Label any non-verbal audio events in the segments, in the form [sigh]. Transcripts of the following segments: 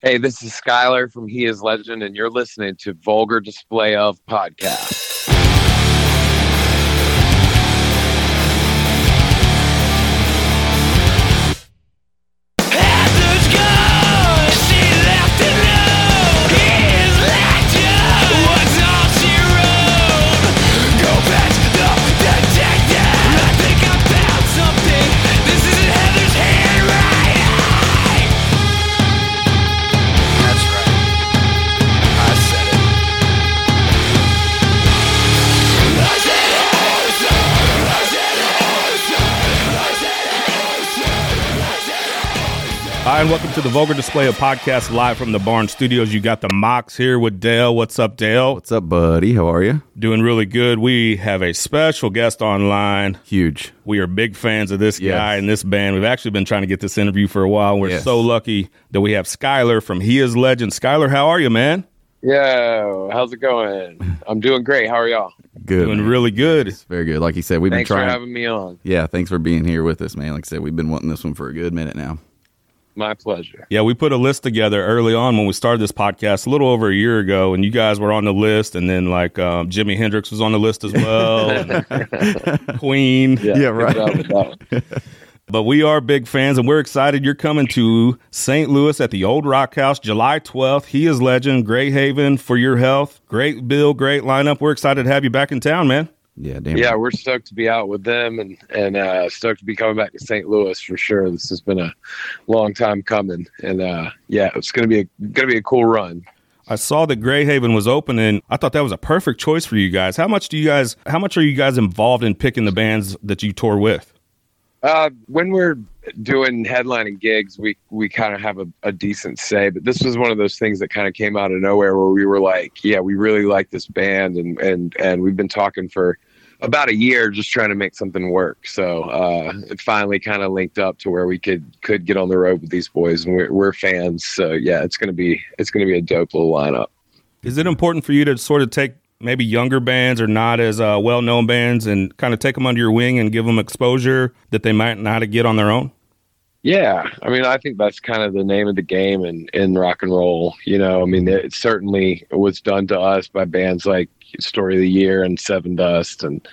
Hey, this is Schuylar from He Is Legend, and you're listening to Vulgar Display of Podcast. Hi, and welcome to the Vulgar Display of Podcast live from the Barn Studios. You got the Mox here with Dale. What's up, Dale? What's up, buddy? How are you? Doing really good. We have a special guest online. Huge. We are big fans of this Yes. guy and this band. We've actually been trying to get this interview for a while. We're Yes. so lucky that we have Schuylar from He Is Legend. Schuylar, how are you, man? Yo, how's it going? I'm doing great. How are y'all? Good. Doing man. really good. Very good. Like you said, we've been great. Thanks been for trying. having me on. yeah, thanks for being here with us, man. Like I said, we've been wanting this one for a good minute now. My pleasure. Yeah, we put a list together early on when we started this podcast a little over a year ago, and you guys were on the list, and then like um, Jimi Hendrix was on the list as well, [laughs] Queen. Yeah, good right. job with. [laughs] But we are big fans, and we're excited. You're coming to St. Louis at the Old Rock House July 12th. He is legend. Greyhaven for your health. Great bill, great lineup. We're excited to have you back in town, man. Yeah, damn. Yeah, right. we're stoked to be out with them and and uh, stoked to be coming back to St. Louis for sure. This has been a long time coming, and uh, yeah, it's gonna be a gonna be a cool run. I saw that Greyhaven was open, and I thought that was a perfect choice for you guys. How much do you guys? How much are you guys involved in picking the bands that you tour with? Uh, when we're doing headlining gigs, we we kind of have a, a decent say. But this was one of those things that kind of came out of nowhere, where we were like, "Yeah, we really like this band," and and and we've been talking for about a year, just trying to make something work. So uh, it finally kind of linked up to where we could could get on the road with these boys, and we're we're fans. So yeah, it's gonna be it's gonna be a dope little lineup. Is it important for you to sort of take maybe younger bands or not as uh, well known bands and kind of take them under your wing and give them exposure that they might not get on their own? Yeah, I mean, I think that's kind of the name of the game in, in rock and roll. You know, I mean, it certainly was done to us by bands like Story of the Year and Sevendust and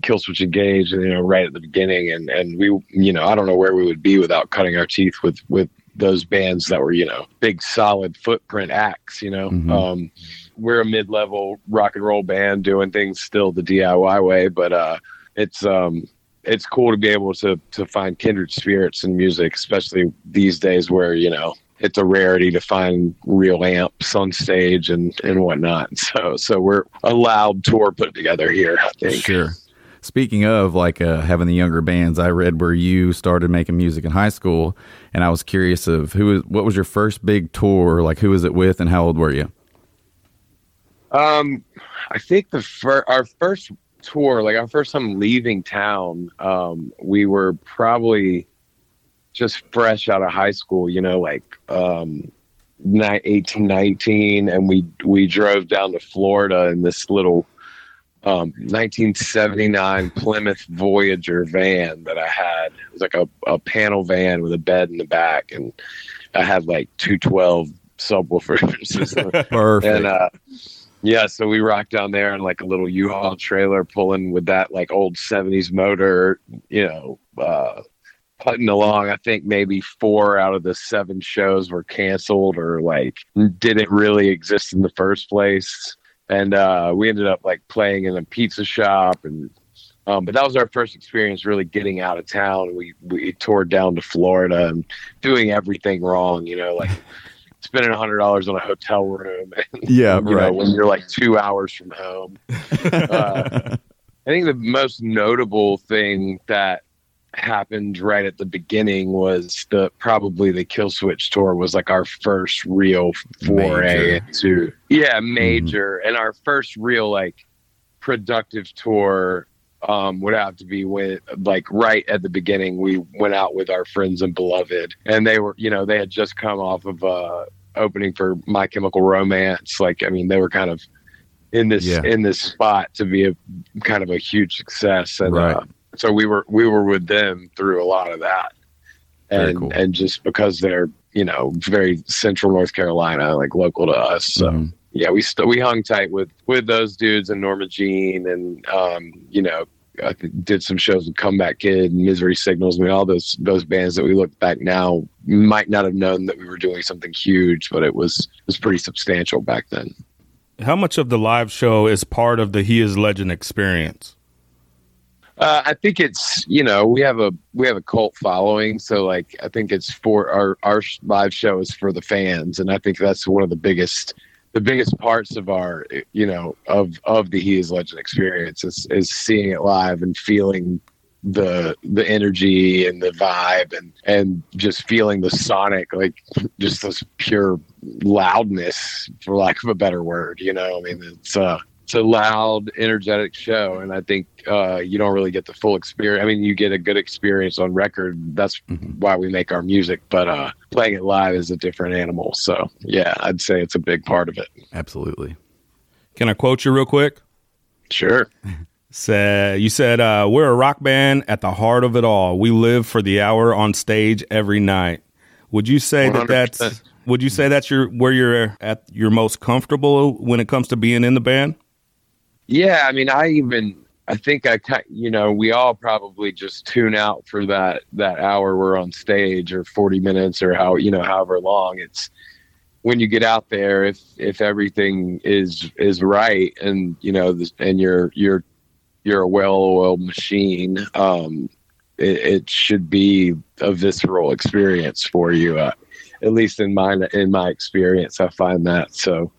Killswitch Engage, you know, right at the beginning. And, and we, you know, I don't know where we would be without cutting our teeth with, with those bands that were, you know, big, solid footprint acts, you know. Mhm. Um, we're a mid level rock and roll band doing things still the DIY way, but uh, it's, um, it's cool to be able to to find kindred spirits in music, especially these days where you know it's a rarity to find real amps on stage and and whatnot. [laughs] So so we're a loud tour put together here. I think. Sure. Speaking of like uh, having the younger bands, I read where you started making music in high school, and I was curious of who was what was your first big tour? Like who was it with, and how old were you? Um, I think the fir- our first tour, like our first time leaving town, um, we were probably just fresh out of high school. You know, like um, ni- 18, 19, and we we drove down to Florida in this little um, 1979 Plymouth Voyager van that I had. It was like a, a panel van with a bed in the back, and I had like 212 subwoofers. Perfect. [laughs] and uh yeah so we rocked down there in like a little u-haul trailer pulling with that like old 70s motor you know uh putting along i think maybe four out of the seven shows were canceled or like didn't really exist in the first place and uh we ended up like playing in a pizza shop and um, but that was our first experience really getting out of town. We we toured down to Florida and doing everything wrong, you know, like [laughs] spending a hundred dollars on a hotel room. [laughs] And, yeah, you know, right. when you're like two hours from home. [laughs] Uh, I think the most notable thing that happened right at the beginning was the probably the Killswitch tour was like our first real foray Major. into yeah major and our first real like productive tour um, would have to be when like right at the beginning we went out with our friends and beloved and they were you know they had just come off of uh opening for My Chemical Romance like I mean they were kind of in this Yeah. in this spot to be a kind of a huge success and Right. uh, so we were we were with them through a lot of that and cool. and just because they're you know, very central North Carolina, like local to us. So Mhm. yeah, we still we hung tight with with those dudes and Norma Jean and um, you know, I did some shows with Comeback Kid Misery Signals. I mean, all those those bands that we look back now might not have known that we were doing something huge, but it was it was pretty substantial back then. How much of the live show is part of the He Is Legend experience? Uh, I think it's you know we have a we have a cult following, so like I think it's for our our live show is for the fans, and I think that's one of the biggest the biggest parts of our you know of of the He Is Legend experience is is seeing it live and feeling the the energy and the vibe and and just feeling the sonic like just this pure loudness for lack of a better word you know? I mean it's uh it's a loud energetic show and i think uh you don't really get the full experience i mean you get a good experience on record that's Mhm. why we make our music but uh playing it live is a different animal so yeah i'd say it's a big part of it Absolutely. Can I quote you real quick? sure [laughs] Say, you said, uh, We're a rock band at the heart of it all. We live for the hour on stage every night. Would you say that that's. Would you say that's your where you're at your most comfortable when it comes to being in the band? Yeah, I mean, I even I think I ki- you know we all probably just tune out for that that hour we're on stage or forty minutes or how you know however long. It's when you get out there if if everything is is right and you know this, and you're you're you're a well-oiled machine um it, it should be a visceral experience for you uh, at least in my in my experience i find that so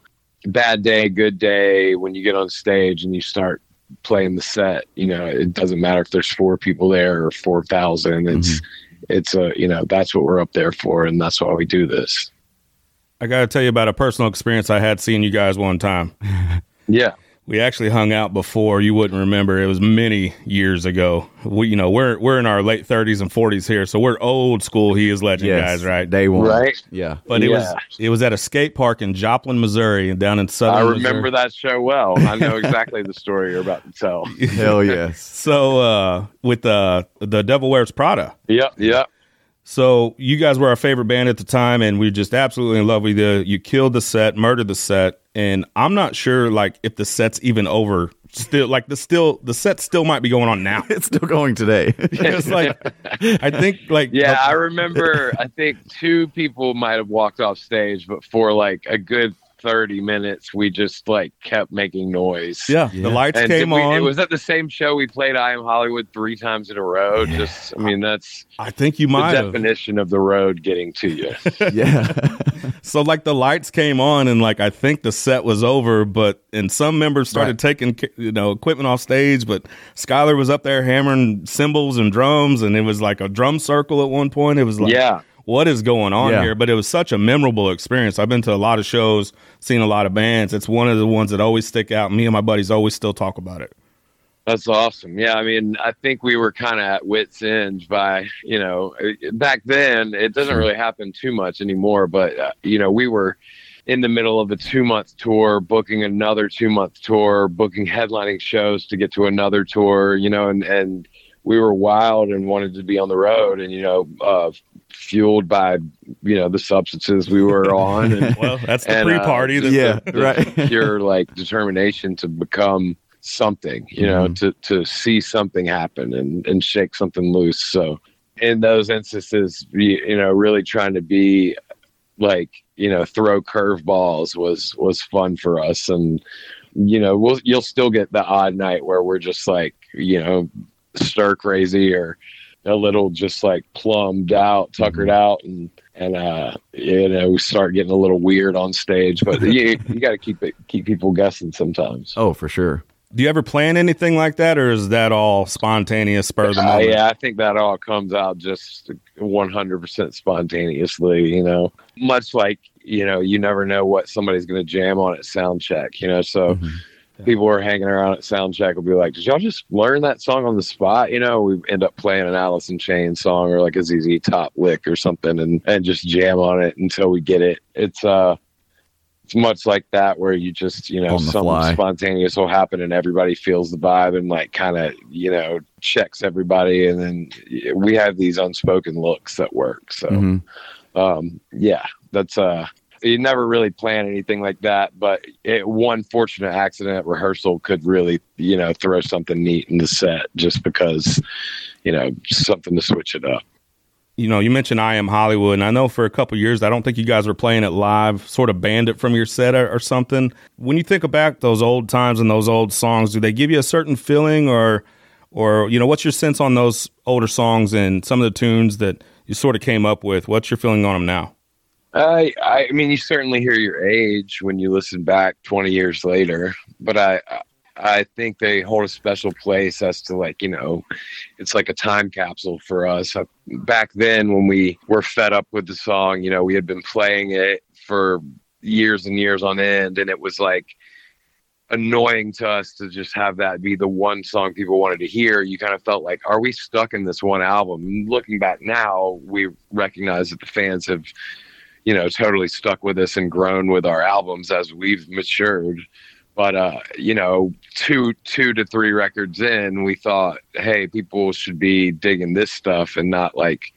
bad day, good day, when you get on stage and you start playing the set, you know, it doesn't matter if there's four people there or 4,000. It's, mm-hmm. it's a, you know, that's what we're up there for. And that's why we do this. I got to tell you about a personal experience I had seeing you guys one time. [laughs] Yeah. We actually hung out before. You wouldn't remember. It was many years ago. We, you know, we're we're in our late thirties and forties here, so we're old school. He is legend Yes. guys, right? Day one. Right. Yeah. But it was it was at a skate park in Joplin, Missouri, down in southern. I remember Missouri. that show well. I know [laughs] exactly the story you're about to tell. Hell yes. [laughs] So uh, with uh, the Devil Wears Prada. Yep. Yep. So you guys were our favorite band at the time, and we were just absolutely in love with you. You killed the set, murdered the set, and I'm not sure like if the set's even over. Still, like the still the set still might be going on now. [laughs] It's still going today. [laughs] it's like I think like Yeah. I remember, I think two people might have walked off stage, but for like a good 30 minutes, we just like kept making noise. yeah, Yeah. the lights And came we, on. It was at the same show we played I Am Hollywood three times in a row. Just, I mean, that's I think you the might have. definition of the road getting to you. [laughs] yeah. So like the lights came on and like I think the set was over, but and some members started Right. taking you know equipment off stage, but Schuylar was up there hammering cymbals and drums, and it was like a drum circle at one point. It was like yeah. What is going on Yeah. here? But it was such a memorable experience. I've been to a lot of shows, seen a lot of bands. It's one of the ones that always stick out. Me and my buddies always still talk about it. That's awesome. Yeah, I mean, I think we were kind of at wits' end by, you know, back then. It doesn't really happen too much anymore, but uh, you know, we were in the middle of a two-month tour, booking another two-month tour, booking headlining shows to get to another tour, you know, and and we were wild and wanted to be on the road, and you know, uh, fueled by you know the substances we were [laughs] on, and [laughs] Well, that's the And, uh, pre-party. just yeah. the Right. [laughs] pure like determination to become something you know Mhm. to to see something happen and and shake something loose so in those instances you, you know really trying to be like you know throw curveballs was was fun for us and you know we'll you'll still get the odd night where we're just like you know stir crazy or a little just like plumbed out tuckered out and and uh you know we start getting a little weird on stage but you, you [laughs] got to keep it keep people guessing sometimes Oh, for sure. Do you ever plan anything like that, or is that all spontaneous, spur of the Uh, moment? yeah, I think that all comes out just 100% spontaneously, you know. Much like, you know, you never know what somebody's going to jam on at sound check, you know. So People are hanging around at soundcheck will be like, "Did y'all just learn that song on the spot?" You know, we end up playing an Alice in Chains song or like a ZZ Top lick or something and and just jam on it until we get it. It's uh it's much like that where you just you know something fly. spontaneous will happen and everybody feels the vibe and like kind of you know checks everybody and then we have these unspoken looks that work so Mhm. um, yeah, that's uh, you never really plan anything like that, but it, one fortunate accident at rehearsal could really, you know, throw something neat in the set just because, you know, something to switch it up. You know, you mentioned I Am Hollywood, and I know for a couple years, I don't think you guys were playing it live, sort of banned it from your set or, or something. When you think about those old times and those old songs, do they give you a certain feeling, or, or you know, what's your sense on those older songs and some of the tunes that you sort of came up with? What's your feeling on them now? I, I mean, you certainly hear your age when you listen back 20 years later, but I, I think they hold a special place as to like, you know, it's like a time capsule for us. Uh, back then, when we were fed up with the song, you know, we had been playing it for years and years on end, and it was like annoying to us to just have that be the one song people wanted to hear. You kind of felt like, are we stuck in this one album? looking back now, we recognize that the fans have you know, totally stuck with us and grown with our albums as we've matured. But uh, you know, two two to three records in, we thought, hey, people should be digging this stuff and not like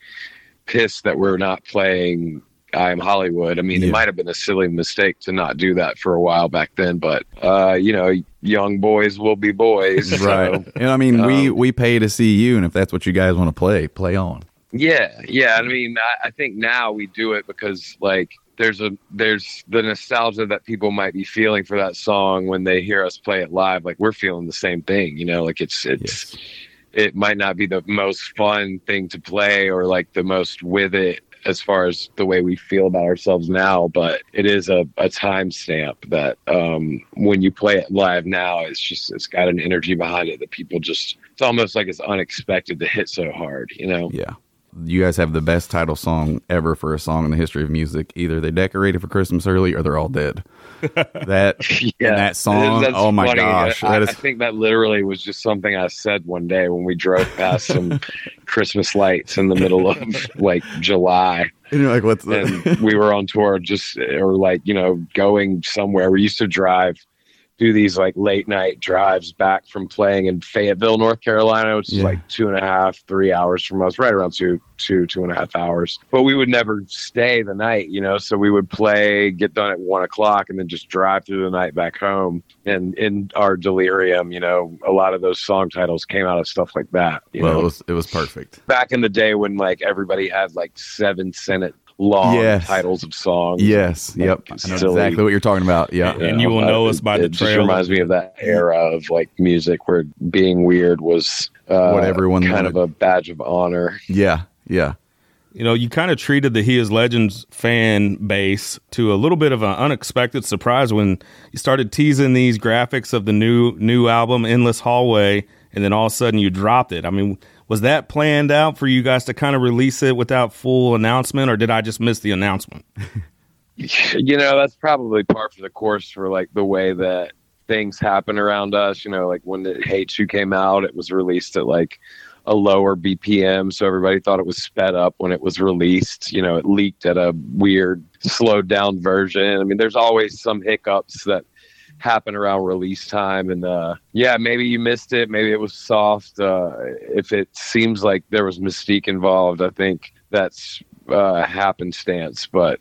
pissed that we're not playing I am Hollywood. I mean, yeah. it might have been a silly mistake to not do that for a while back then, but uh, you know, young boys will be boys. right. So, and I mean, um, we we pay to see you, and if that's what you guys want to play, play on. Yeah, yeah. I mean, I, I think now we do it because like there's a there's the nostalgia that people might be feeling for that song when they hear us play it live. Like we're feeling the same thing, you know. Like it's it's. Yes. It might not be the most fun thing to play or like the most with it as far as the way we feel about ourselves now, but it is a, a time stamp that um, when you play it live now, it's just it's got an energy behind it that people just it's almost like it's unexpected to hit so hard, you know? Yeah you guys have the best title song ever for a song in the history of music. Either they decorated for Christmas early or they're all dead. [laughs] That yeah, that song. That's oh my funny. gosh, I, is... I, think that literally was just something I said one day when we drove past some [laughs] Christmas lights in the middle of like July. And you're like, what's that? and we were on tour just or like you know going somewhere. We used to drive do these like late night drives back from playing in Fayetteville, North Carolina, which is yeah. like two and a half, three hours from us, right around two, two, two and a half hours. But we would never stay the night, you know. So we would play, get done at one o'clock, and then just drive through the night back home. And in our delirium, you know, a lot of those song titles came out of stuff like that. well, know? it was it was perfect back in the day when like everybody had like seven Senate long yes. titles of songs. Yes. Like, yep. I know exactly what you're talking about. Yeah. And, and you will know us by it, the it. Just reminds me of that era of like music where being weird was uh, what everyone kind wanted. of a badge of honor. Yeah. Yeah. You know, you kind of treated the He Is Legends fan base to a little bit of an unexpected surprise when you started teasing these graphics of the new new album, Endless Hallway, and then all of a sudden you dropped it. I mean, was that planned out for you guys to kind of release it without full announcement, or did I just miss the announcement? [laughs] you know, that's probably part for the course for like the way that things happen around us. You know, like when It Hates You came out, it was released at like a lower BPM, so everybody thought it was sped up when it was released. You know, it leaked at a weird, slowed down version. I mean, there's always some hiccups that happen around release time. And uh, yeah, maybe you missed it. Maybe it was soft. Uh, if it seems like there was mystique involved, I think that's uh, happenstance. But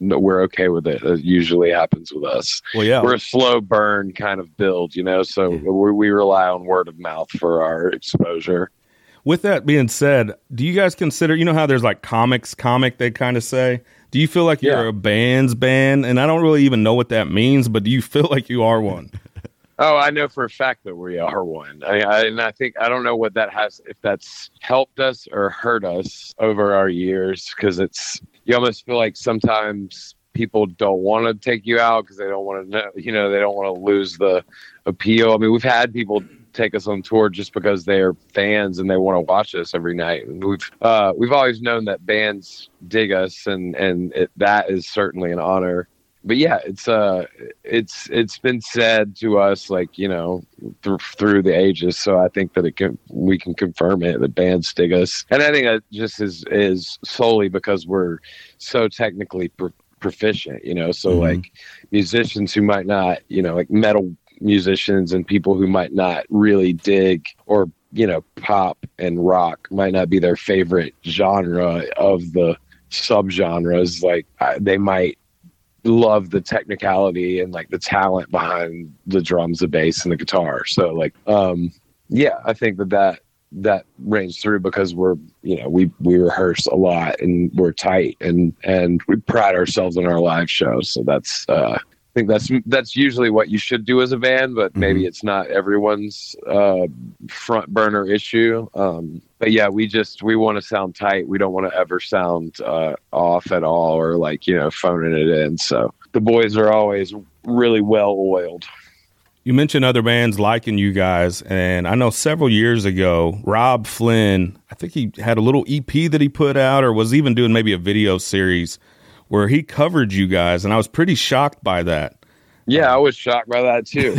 no, we're okay with it. It usually happens with us. Well, yeah, we're a slow burn kind of build, you know. So yeah. we, we rely on word of mouth for our exposure. With that being said, do you guys consider? You know how there's like comics, comic they kind of say. Do you feel like you're yeah. a band's band? And I don't really even know what that means, but do you [laughs] feel like you are one? Oh, I know for a fact that we are one. I, I, and I think I don't know what that has, if that's helped us or hurt us over our years, because it's you almost feel like sometimes people don't want to take you out because they don't want to know, you know, they don't want to lose the appeal. I mean, we've had people take us on tour just because they're fans and they want to watch us every night. And we've uh, we've always known that bands dig us, and and it, that is certainly an honor. But yeah, it's uh, it's it's been said to us like you know th- through the ages. So I think that it can we can confirm it that bands dig us, and I think that just is is solely because we're so technically. Pro- proficient you know so mm-hmm. like musicians who might not you know like metal musicians and people who might not really dig or you know pop and rock might not be their favorite genre of the subgenres. Like I, they might love the technicality and like the talent behind the drums, the bass, and the guitar. So like, um, yeah, I think that that that reigns through because we're you know we we rehearse a lot and we're tight and and we pride ourselves on our live shows. So that's uh, think that's that's usually what you should do as a band, but maybe Mhm. it's not everyone's uh, front burner issue. Um, but yeah, we just we want to sound tight. We don't want to ever sound uh, off at all or like you know phoning it in. So the boys are always really well oiled. You mentioned other bands liking you guys, and I know several years ago, Robb Flynn, I think he had a little EP that he put out, or was even doing maybe a video series where he covered you guys, and I was pretty shocked by that. Yeah, I was shocked by that too.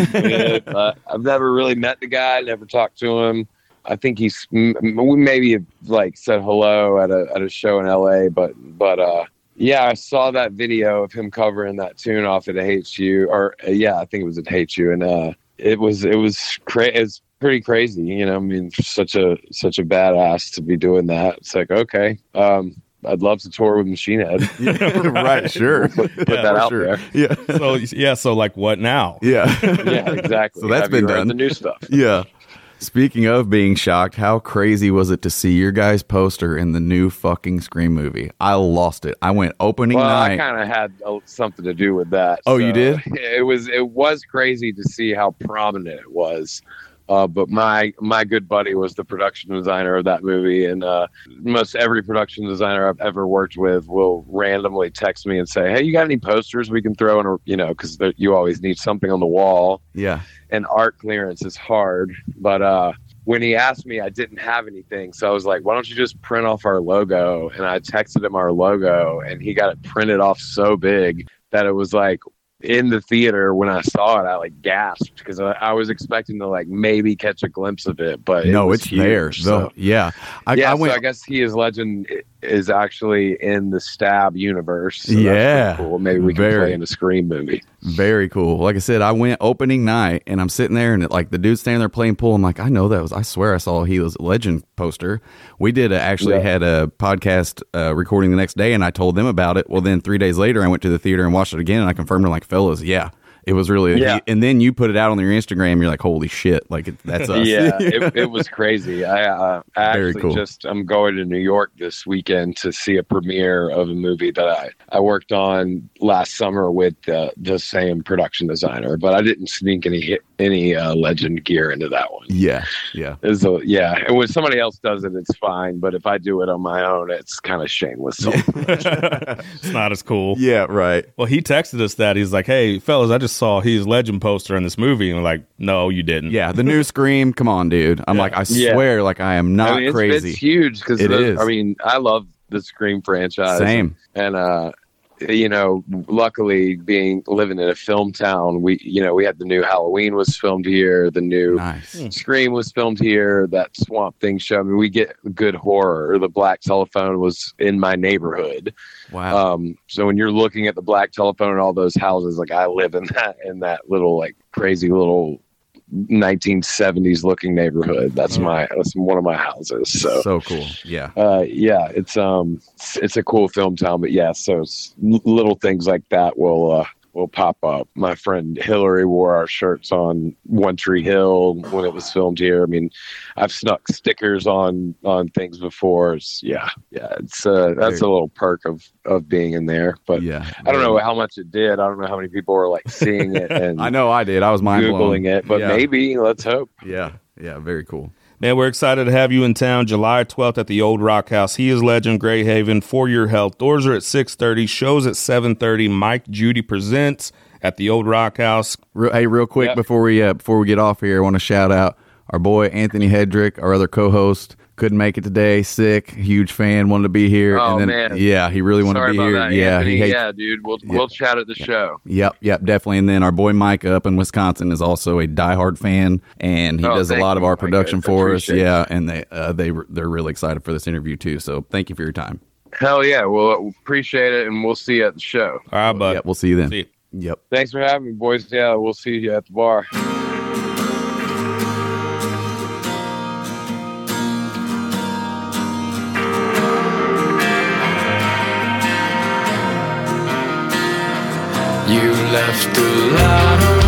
[laughs] uh, I've never really met the guy, never talked to him. I think he's we maybe have, like said hello at a at a show in L.A. But but uh, yeah, I saw that video of him covering that tune off at You, or uh, yeah, I think it was at You, and uh, it was it was cra- it's pretty crazy. You know, I mean, such a such a badass to be doing that. It's like okay, um, I'd love to tour with Machine Head. [laughs] [laughs] right, sure. Put, put Yeah, that out sure. there. Yeah. So yeah, so like what now? Yeah. [laughs] Yeah, exactly. So that's Have been done. The new stuff. Yeah. Speaking of being shocked, how crazy was it to see your guys' poster in the new fucking Scream movie? I lost it. I went opening Well, I kind of had uh, something to do with that. Oh, you did? It was it was crazy to see how prominent it was. Uh, but my my good buddy was the production designer of that movie, and uh, most every production designer I've ever worked with will randomly text me and say, "Hey, you got any posters we can throw in? A, you know, because you always need something on the wall." yeah. and art clearance is hard. But uh, when he asked me, I didn't have anything. So I was like, why don't you just print off our logo? And I texted him our logo, and he got it printed off so big that it was like in the theater when I saw it, I like gasped because I, I was expecting to like maybe catch a glimpse of it, but it no, it's there. huge, So, yeah. I, yeah, I went. so I guess he is legend i- is actually in the Stab universe. So Yeah, cool. Maybe we can very. play in a Scream movie. Very cool. Like I said, I went opening night and I'm sitting there and it, like the dude standing there playing pool. I'm like, I know that was, I swear I saw he was a legend poster. We did a, actually Yeah. had a podcast uh, recording the next day and I told them about it. Well, then three days later, I went to the theater and watched it again and I confirmed, I'm like, fellas, yeah, it was really, Yeah. and then you put it out on your Instagram. You're like, holy shit. Like that's us. Yeah, [laughs] it, it was crazy. I, uh, I [laughs] Very actually cool. just I'm going to New York this weekend to see a premiere of a movie that I, I worked on last summer with the the same production designer, but I didn't sneak any any uh, legend gear into that one. yeah. Yeah. It's a, yeah, and when somebody else does it, it's fine. But if I do it on my own, it's kind of shameless. So [laughs] it's not as cool. Yeah. Right. Well, he texted us that he's like, "Hey, fellas, I just saw his legend poster in this movie," and like, "No, you didn't." Yeah. The new Scream. Come on, dude. I'm Yeah. like, I [laughs] Yeah. swear, like I am not I mean, it's, crazy. It's huge because It is. I mean, I love the Scream franchise. Same. and uh you know luckily being living in a film town we you know we had the new halloween was filmed here the new Nice. scream was filmed here that swamp thing show I mean, we get good horror the black telephone was in my neighborhood Wow. um so when you're looking at the black telephone and all those houses like i live in that in that little like crazy little 1970s looking neighborhood that's my that's one of my houses so so cool. Yeah. uh, yeah, it's um, it's, it's a cool film town, but yeah, so it's, little things like that will uh, will pop up. My friend Hillary wore our shirts on One Tree Hill when it was filmed here. I mean, I've snuck stickers on on things before. It's, yeah, yeah, it's uh, that's a little perk of of being in there. But yeah. I don't know how much it did. I don't know how many people are like seeing it [laughs] and I know I did. I was mind blown. it, but Yeah. maybe let's hope. Yeah. Yeah. Very cool. Man, we're excited to have you in town July 12th at the Old Rock House. He is Legend Greyhaven for your health. Doors are at 6:30, shows at 7:30. Mike Judy presents at the Old Rock House. Re- hey, real quick Yep. before we uh, before we get off here, I want to shout out our boy Anthony Hedrick, our other co-host. Couldn't make it today, sick. Huge fan, wanted to be here. Oh, and then, man. yeah, he really wanted Sorry to be here. that, yeah, Anthony. he hates. yeah, dude. We'll we'll chat at the show. Yep, yep, definitely. And then our boy Mike up in Wisconsin is also a diehard fan, and he Oh, does a thank lot of our production I for us. it. Yeah, and they uh, they they're really excited for this interview too. So thank you for your time. Hell yeah. Well, appreciate it, and we'll see you at the show. All right, bud. yeah, we'll see you then. See you. Yep. Thanks for having me, boys. Yeah, we'll see you at the bar. You